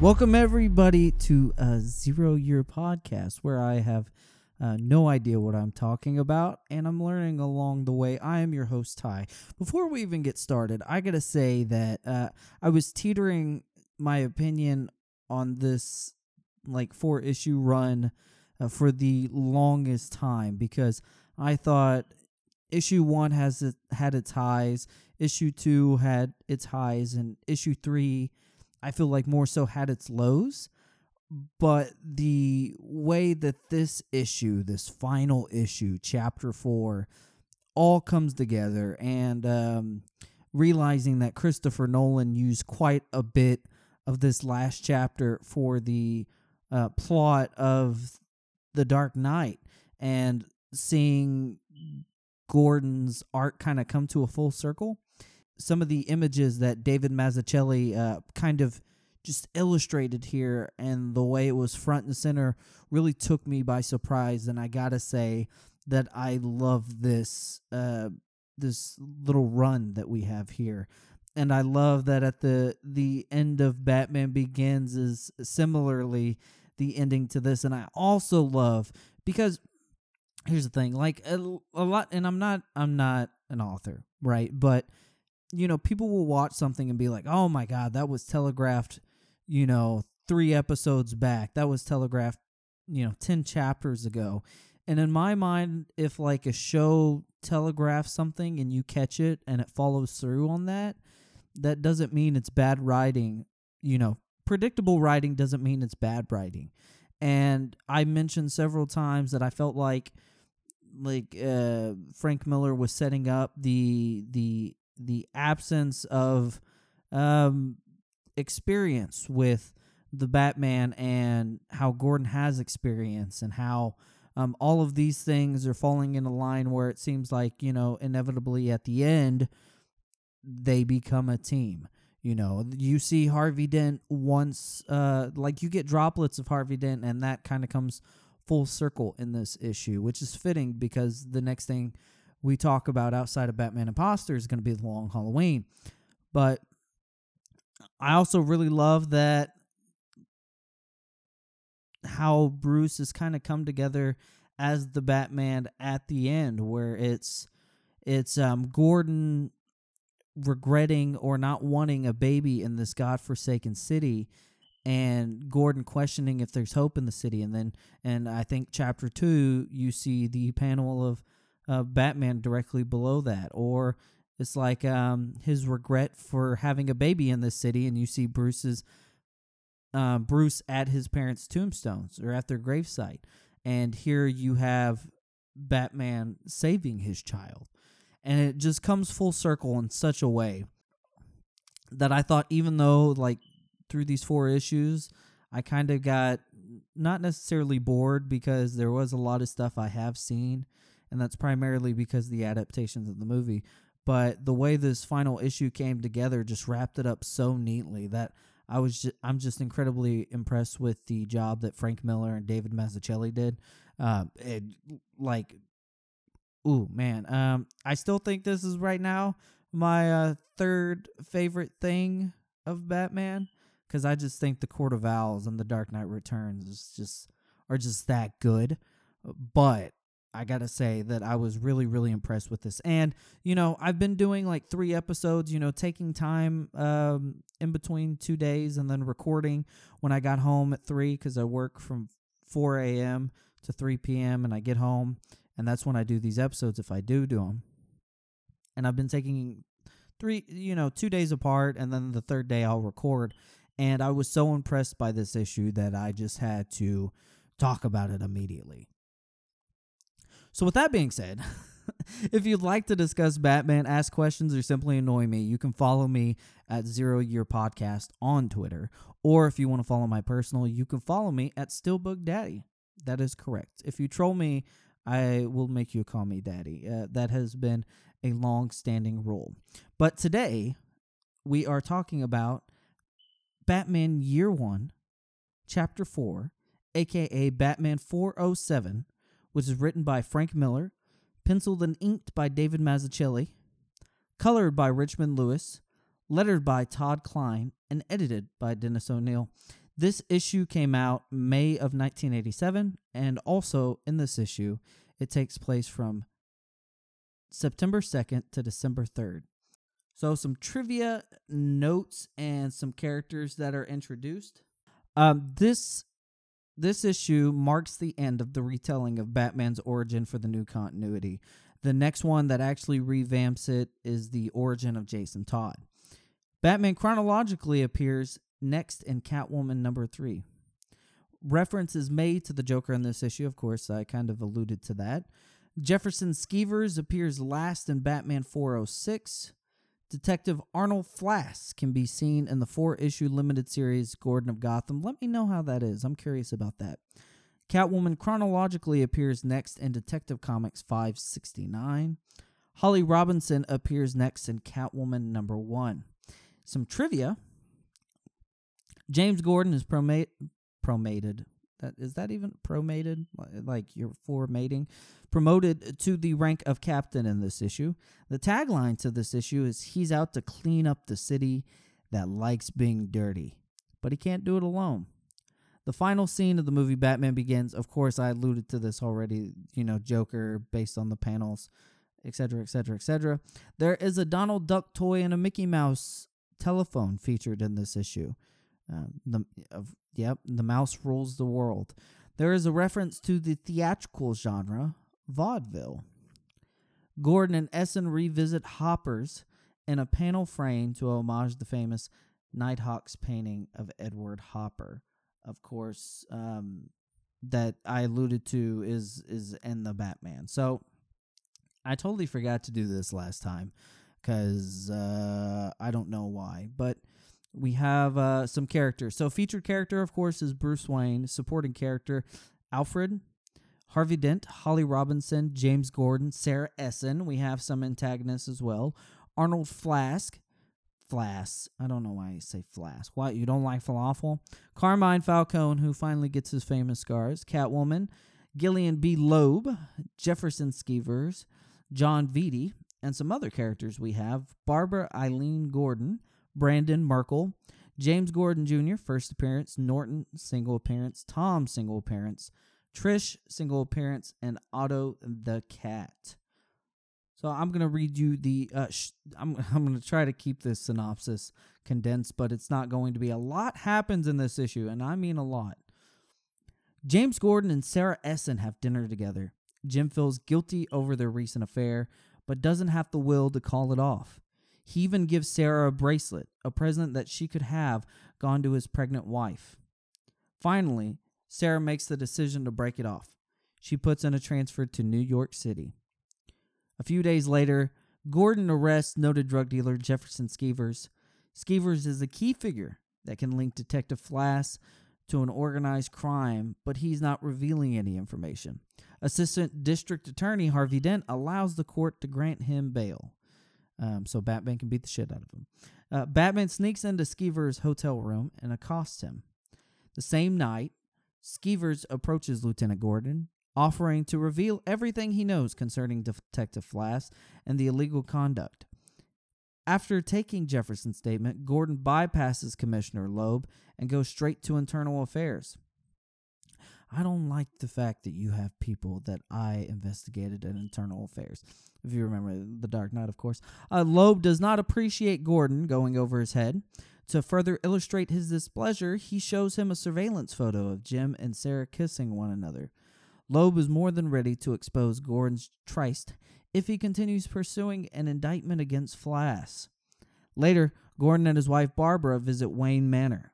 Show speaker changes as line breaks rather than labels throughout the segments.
Welcome, everybody, to a Zero Year Podcast where I have uh, no idea what I'm talking about and I'm learning along the way. I am your host, Ty. Before we even get started, I got to say that uh, I was teetering my opinion on this like four issue run uh, for the longest time because I thought issue one has it, had its highs, issue two had its highs, and issue three, I feel like more so had its lows. But the way that this issue, this final issue, chapter four, all comes together, and um, realizing that Christopher Nolan used quite a bit of this last chapter for the uh, plot of The Dark Knight, and seeing Gordon's art kind of come to a full circle. Some of the images that David Mazzucchelli uh, kind of just illustrated here and the way it was front and center really took me by surprise. And I gotta say that I love this uh, this little run that we have here. And I love that at the the end of Batman Begins is similarly the ending to this. And I also love because here's the thing like a, a lot and i'm not i'm not an author right but you know people will watch something and be like oh my god that was telegraphed you know three episodes back. That was telegraphed you know 10 chapters ago. And in my mind if like a show telegraphs something and you catch it and it follows through on that that doesn't mean it's bad writing. You know predictable writing doesn't mean it's bad writing. And i mentioned several times that i felt like like uh, Frank Miller was setting up the the the absence of um, experience with the Batman and how Gordon has experience and how um, all of these things are falling in a line where it seems like you know inevitably at the end they become a team. You know, you see Harvey Dent once, uh, like you get droplets of Harvey Dent, and that kind of comes full circle in this issue, which is fitting because the next thing we talk about outside of Batman Imposter is going to be the Long Halloween. But I also really love that how Bruce has kind of come together as the Batman at the end, where it's it's um, Gordon regretting or not wanting a baby in this godforsaken city and Gordon questioning if there's hope in the city, and then and I think chapter two you see the panel of uh, Batman directly below that, or it's like um, his regret for having a baby in this city, and you see Bruce's uh, Bruce at his parents' tombstones or at their gravesite, and here you have Batman saving his child, and it just comes full circle in such a way that I thought even though like through these four issues, I kind of got not necessarily bored because there was a lot of stuff I have seen, and that's primarily because the adaptations of the movie. But the way this final issue came together just wrapped it up so neatly that I was just, I'm just incredibly impressed with the job that Frank Miller and David Mazzucchelli did. Uh, it, like, ooh man, um, I still think this is right now my uh, third favorite thing of Batman because I just think the Court of Owls and the Dark Knight Returns is just are just that good. But I gotta say that I was really really impressed with this, and you know I've been doing like three episodes, you know, taking time um, in between two days and then recording when I got home at three because I work from four a.m. to three p.m. and I get home, and that's when I do these episodes if I do do them. And I've been taking three, you know, two days apart, and then the third day I'll record and I was so impressed by this issue that I just had to talk about it immediately. So, with that being said, if you'd like to discuss Batman, ask questions, or simply annoy me, you can follow me at Zero Year Podcast on Twitter. Or if you want to follow my personal, you can follow me at Steelbook Daddy. That is correct. If you troll me, I will make you call me Daddy. Uh, that has been a long standing rule. But today, we are talking about Batman Year One, Chapter 4, aka Batman 407, which is written by Frank Miller, penciled and inked by David Mazzucchelli, colored by Richmond Lewis, lettered by Todd Klein, and edited by Dennis O'Neil. This issue came out May of 1987, and also in this issue, it takes place from September 2nd to December 3rd. So, some trivia notes and some characters that are introduced. Um, this this issue marks the end of the retelling of Batman's origin for the new continuity. The next one that actually revamps it is the origin of Jason Todd. Batman chronologically appears next in Catwoman number three. Reference is made to the Joker in this issue, of course, I kind of alluded to that. Jefferson Skeevers appears last in Batman 406. Detective Arnold Flass can be seen in the four issue limited series Gordon of Gotham. Let me know how that is. I'm curious about that. Catwoman chronologically appears next in Detective Comics 569. Holly Robinson appears next in Catwoman number 1. Some trivia James Gordon is promate, promated. That is that even promated? Like you're for mating? Promoted to the rank of captain in this issue. The tagline to this issue is he's out to clean up the city that likes being dirty, but he can't do it alone. The final scene of the movie Batman Begins, of course, I alluded to this already, you know, Joker based on the panels, etc., etc., etc. There is a Donald Duck toy and a Mickey Mouse telephone featured in this issue. Um, the of yep, the mouse rules the world. There is a reference to the theatrical genre, vaudeville. Gordon and Essen revisit Hoppers in a panel frame to homage the famous Nighthawk's painting of Edward Hopper. Of course, um, that I alluded to is is in the Batman. So I totally forgot to do this last time because uh, I don't know why, but we have uh, some characters. So, featured character, of course, is Bruce Wayne. Supporting character, Alfred, Harvey Dent, Holly Robinson, James Gordon, Sarah Essen. We have some antagonists as well. Arnold Flask. Flask. I don't know why you say Flask. Why? You don't like falafel? Carmine Falcone, who finally gets his famous scars. Catwoman. Gillian B. Loeb. Jefferson Skeevers. John Vitti. And some other characters we have. Barbara Eileen Gordon. Brandon Merkel, James Gordon Jr., first appearance, Norton, single appearance, Tom, single appearance, Trish, single appearance, and Otto the Cat. So I'm gonna read you the. Uh, sh- I'm I'm gonna try to keep this synopsis condensed, but it's not going to be. A lot happens in this issue, and I mean a lot. James Gordon and Sarah Essen have dinner together. Jim feels guilty over their recent affair, but doesn't have the will to call it off. He even gives Sarah a bracelet, a present that she could have gone to his pregnant wife. Finally, Sarah makes the decision to break it off. She puts in a transfer to New York City. A few days later, Gordon arrests noted drug dealer Jefferson Skeevers. Skeevers is a key figure that can link Detective Flass to an organized crime, but he's not revealing any information. Assistant District Attorney Harvey Dent allows the court to grant him bail um, so Batman can beat the shit out of him. Uh, Batman sneaks into Skeever's hotel room and accosts him. The same night, Skeevers approaches Lieutenant Gordon, offering to reveal everything he knows concerning Detective Flass and the illegal conduct. After taking Jefferson's statement, Gordon bypasses Commissioner Loeb and goes straight to internal affairs. I don't like the fact that you have people that I investigated in internal affairs. If you remember The Dark Knight, of course. Uh, Loeb does not appreciate Gordon going over his head. To further illustrate his displeasure, he shows him a surveillance photo of Jim and Sarah kissing one another. Loeb is more than ready to expose Gordon's tryst if he continues pursuing an indictment against Flass. Later, Gordon and his wife Barbara visit Wayne Manor.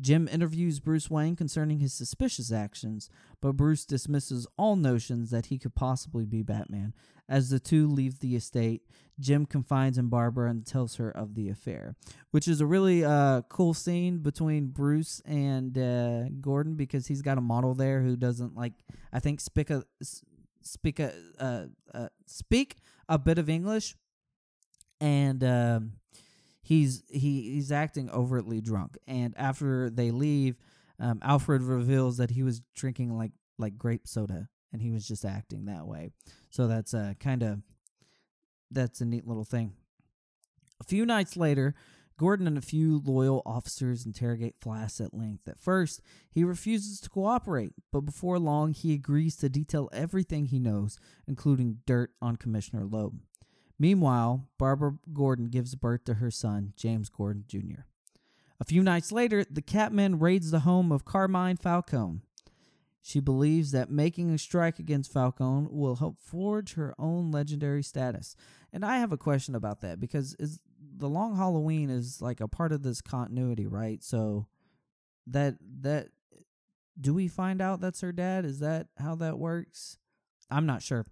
Jim interviews Bruce Wayne concerning his suspicious actions, but Bruce dismisses all notions that he could possibly be Batman. As the two leave the estate, Jim confides in Barbara and tells her of the affair, which is a really uh, cool scene between Bruce and uh, Gordon because he's got a model there who doesn't like, I think, speak a speak a uh, uh, speak a bit of English, and. He's he he's acting overtly drunk. And after they leave, um, Alfred reveals that he was drinking like like grape soda, and he was just acting that way. So that's uh kind of that's a neat little thing. A few nights later, Gordon and a few loyal officers interrogate Flass at length. At first, he refuses to cooperate, but before long, he agrees to detail everything he knows, including dirt on Commissioner Loeb. Meanwhile, Barbara Gordon gives birth to her son, James Gordon Jr. A few nights later, the Catman raids the home of Carmine Falcone. She believes that making a strike against Falcone will help forge her own legendary status. And I have a question about that because is the Long Halloween is like a part of this continuity, right? So that that do we find out that's her dad? Is that how that works? I'm not sure.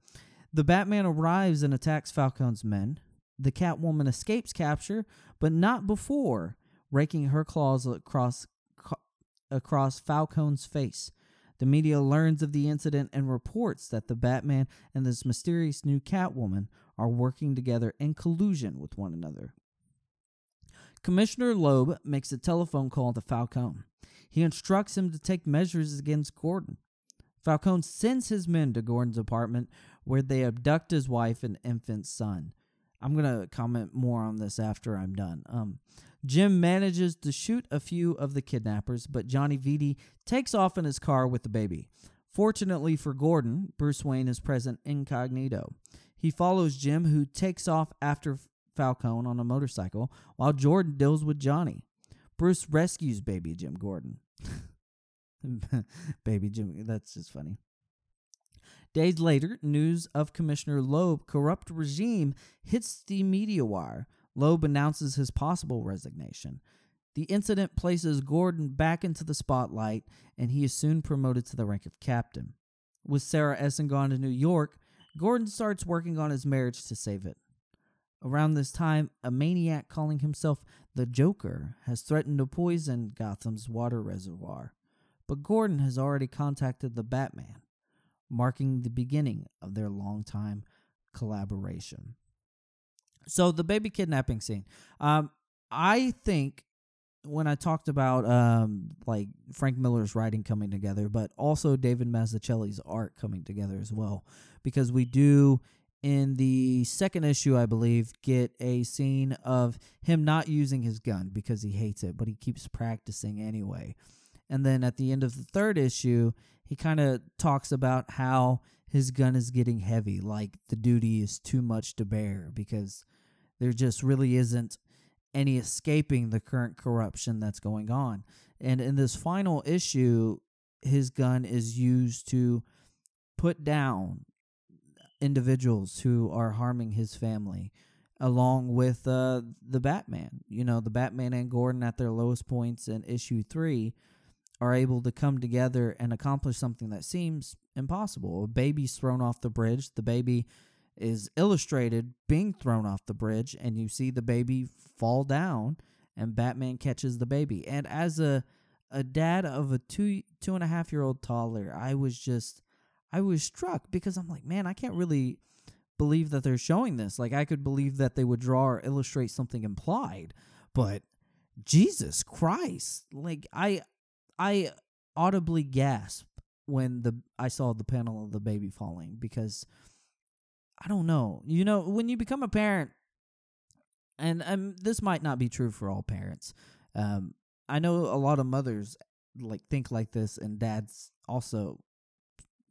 The Batman arrives and attacks Falcone's men. The Catwoman escapes capture, but not before raking her claws across across Falcone's face. The media learns of the incident and reports that the Batman and this mysterious new Catwoman are working together in collusion with one another. Commissioner Loeb makes a telephone call to Falcone. He instructs him to take measures against Gordon. Falcone sends his men to Gordon's apartment where they abduct his wife and infant son. I'm going to comment more on this after I'm done. Um, Jim manages to shoot a few of the kidnappers, but Johnny Vitti takes off in his car with the baby. Fortunately for Gordon, Bruce Wayne is present incognito. He follows Jim, who takes off after Falcone on a motorcycle, while Gordon deals with Johnny. Bruce rescues baby Jim Gordon. baby Jim, that's just funny. Days later, news of Commissioner Loeb corrupt regime hits the media wire. Loeb announces his possible resignation. The incident places Gordon back into the spotlight, and he is soon promoted to the rank of captain. With Sarah Essen gone to New York, Gordon starts working on his marriage to save it. Around this time, a maniac calling himself the Joker has threatened to poison Gotham's water reservoir, but Gordon has already contacted the Batman, marking the beginning of their long-time collaboration. So the baby kidnapping scene. Um, I think when I talked about um like Frank Miller's writing coming together, but also David Mazzucchelli's art coming together as well, because we do in the second issue, I believe, get a scene of him not using his gun because he hates it, but he keeps practicing anyway. And then at the end of the third issue, he kind of talks about how his gun is getting heavy, like the duty is too much to bear because there just really isn't any escaping the current corruption that's going on. And in this final issue, his gun is used to put down individuals who are harming his family along with uh, the Batman. You know, the Batman and Gordon at their lowest points in issue 3 are able to come together and accomplish something that seems impossible. A baby's thrown off the bridge. The baby is illustrated being thrown off the bridge, and you see the baby fall down, and Batman catches the baby. And as a a dad of a two two and a half year old toddler, I was just I was struck because I'm like, man, I can't really believe that they're showing this. Like I could believe that they would draw or illustrate something implied, but Jesus Christ, like I I audibly gasped when the I saw the panel of the baby falling because I don't know. You know, when you become a parent, and um, this might not be true for all parents. Um, I know a lot of mothers like think like this, and dads also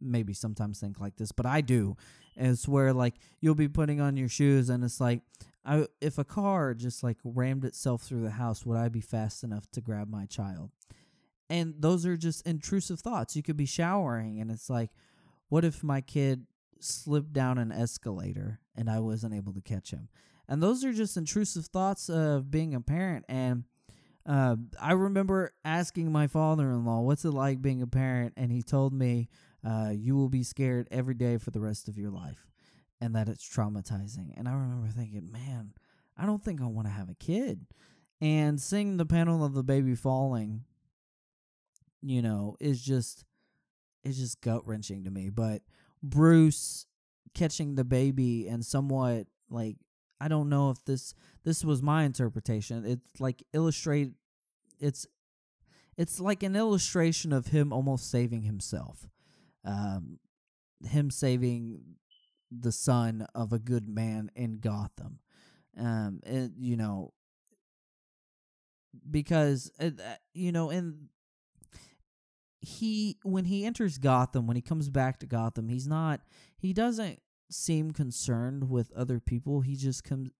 maybe sometimes think like this, but I do. It's where like you'll be putting on your shoes, and it's like, I if a car just like rammed itself through the house, would I be fast enough to grab my child? And those are just intrusive thoughts. You could be showering, and it's like, what if my kid slipped down an escalator and I wasn't able to catch him. And those are just intrusive thoughts of being a parent. And uh, I remember asking my father in law, What's it like being a parent? And he told me, uh, You will be scared every day for the rest of your life and that it's traumatizing. And I remember thinking, Man, I don't think I want to have a kid. And seeing the panel of the baby falling, you know, is just. It's just gut wrenching to me. But Bruce catching the baby and somewhat like I don't know if this this was my interpretation. It's like illustrate it's it's like an illustration of him almost saving himself. Um him saving the son of a good man in Gotham. Um and you know because uh, uh, you know, and he when he enters Gotham, when he comes back to Gotham, he's not he doesn't seem concerned with other people. He just comes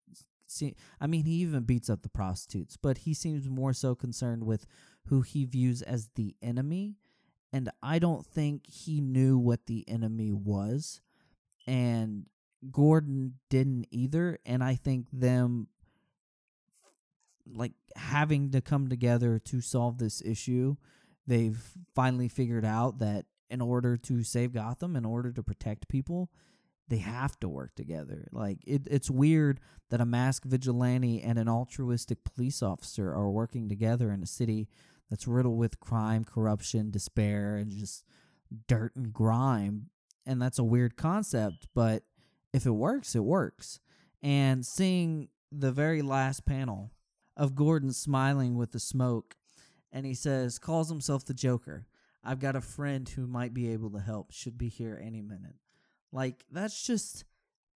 see I mean he even beats up the prostitutes, but he seems more so concerned with who he views as the enemy. And I don't think he knew what the enemy was. And Gordon didn't either. And I think them like having to come together to solve this issue they've finally figured out that in order to save Gotham in order to protect people they have to work together. Like it, it's weird that a masked vigilante and an altruistic police officer are working together in a city that's riddled with crime, corruption, despair, and just dirt and grime. And that's a weird concept, but if it works, it works. And seeing the very last panel of Gordon smiling with the smoke, and he says, calls himself the Joker. I've got a friend who might be able to help, should be here any minute. Like that's just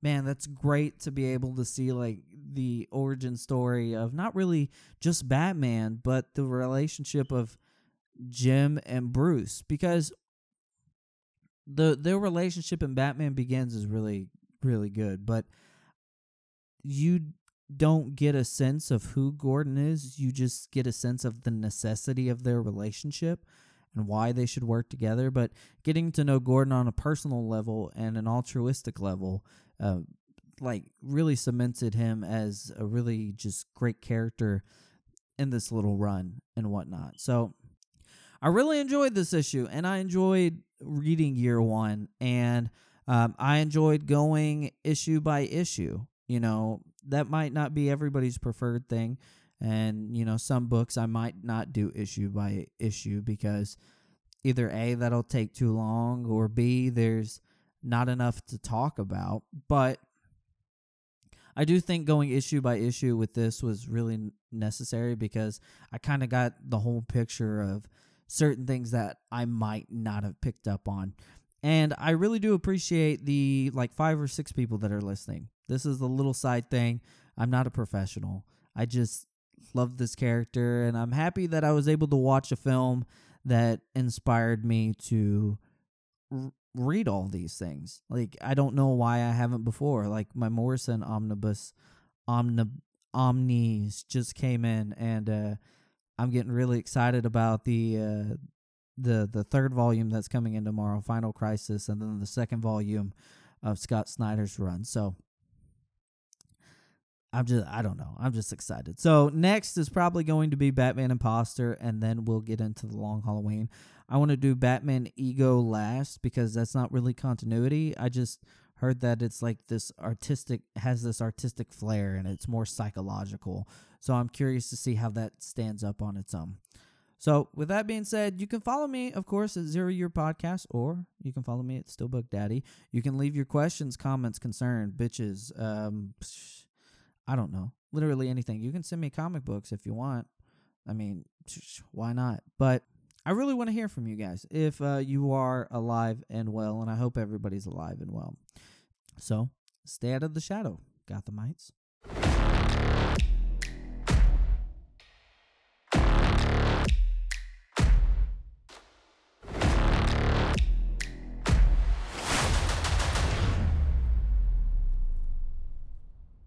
man, that's great to be able to see like the origin story of not really just Batman, but the relationship of Jim and Bruce because the their relationship in Batman Begins is really really good, but you don't get a sense of who Gordon is. You just get a sense of the necessity of their relationship and why they should work together. But getting to know Gordon on a personal level and an altruistic level, uh, like really cemented him as a really just great character in this little run and whatnot. So I really enjoyed this issue, and I enjoyed reading year one, and um, I enjoyed going issue by issue. You know, that might not be everybody's preferred thing and you know some books i might not do issue by issue because either a that'll take too long or b there's not enough to talk about. But i do think going issue by issue with this was really necessary because i kind of got the whole picture of certain things that i might not have picked up on and i really do appreciate the like five or six people that are listening this is a little side thing i'm not a professional i just love this character, and I'm happy that I was able to watch a film that inspired me to r- read all these things. Like I don't know why I haven't before. Like my Morrison omnibus, omni omnis just came in, and uh, I'm getting really excited about the. Uh, the the third volume that's coming in tomorrow, Final Crisis, and then the second volume of Scott Snyder's run. So I'm just I don't know. I'm just excited. So next is probably going to be Batman Imposter, and then we'll get into the Long Halloween. I want to do Batman Ego last because that's not really continuity. I just heard that it's like this artistic has this artistic flair and it's more psychological. So I'm curious to see how that stands up on its own. So with that being said, you can follow me, of course, at Zero Year Podcast, or you can follow me at Steelbook Daddy. You can leave your questions, comments, concern, bitches. Um, I don't know, literally anything. You can send me comic books if you want. I mean, why not? But I really want to hear from you guys if uh, you are alive and well, and I hope everybody's alive and well. So stay out of the shadow, Gothamites.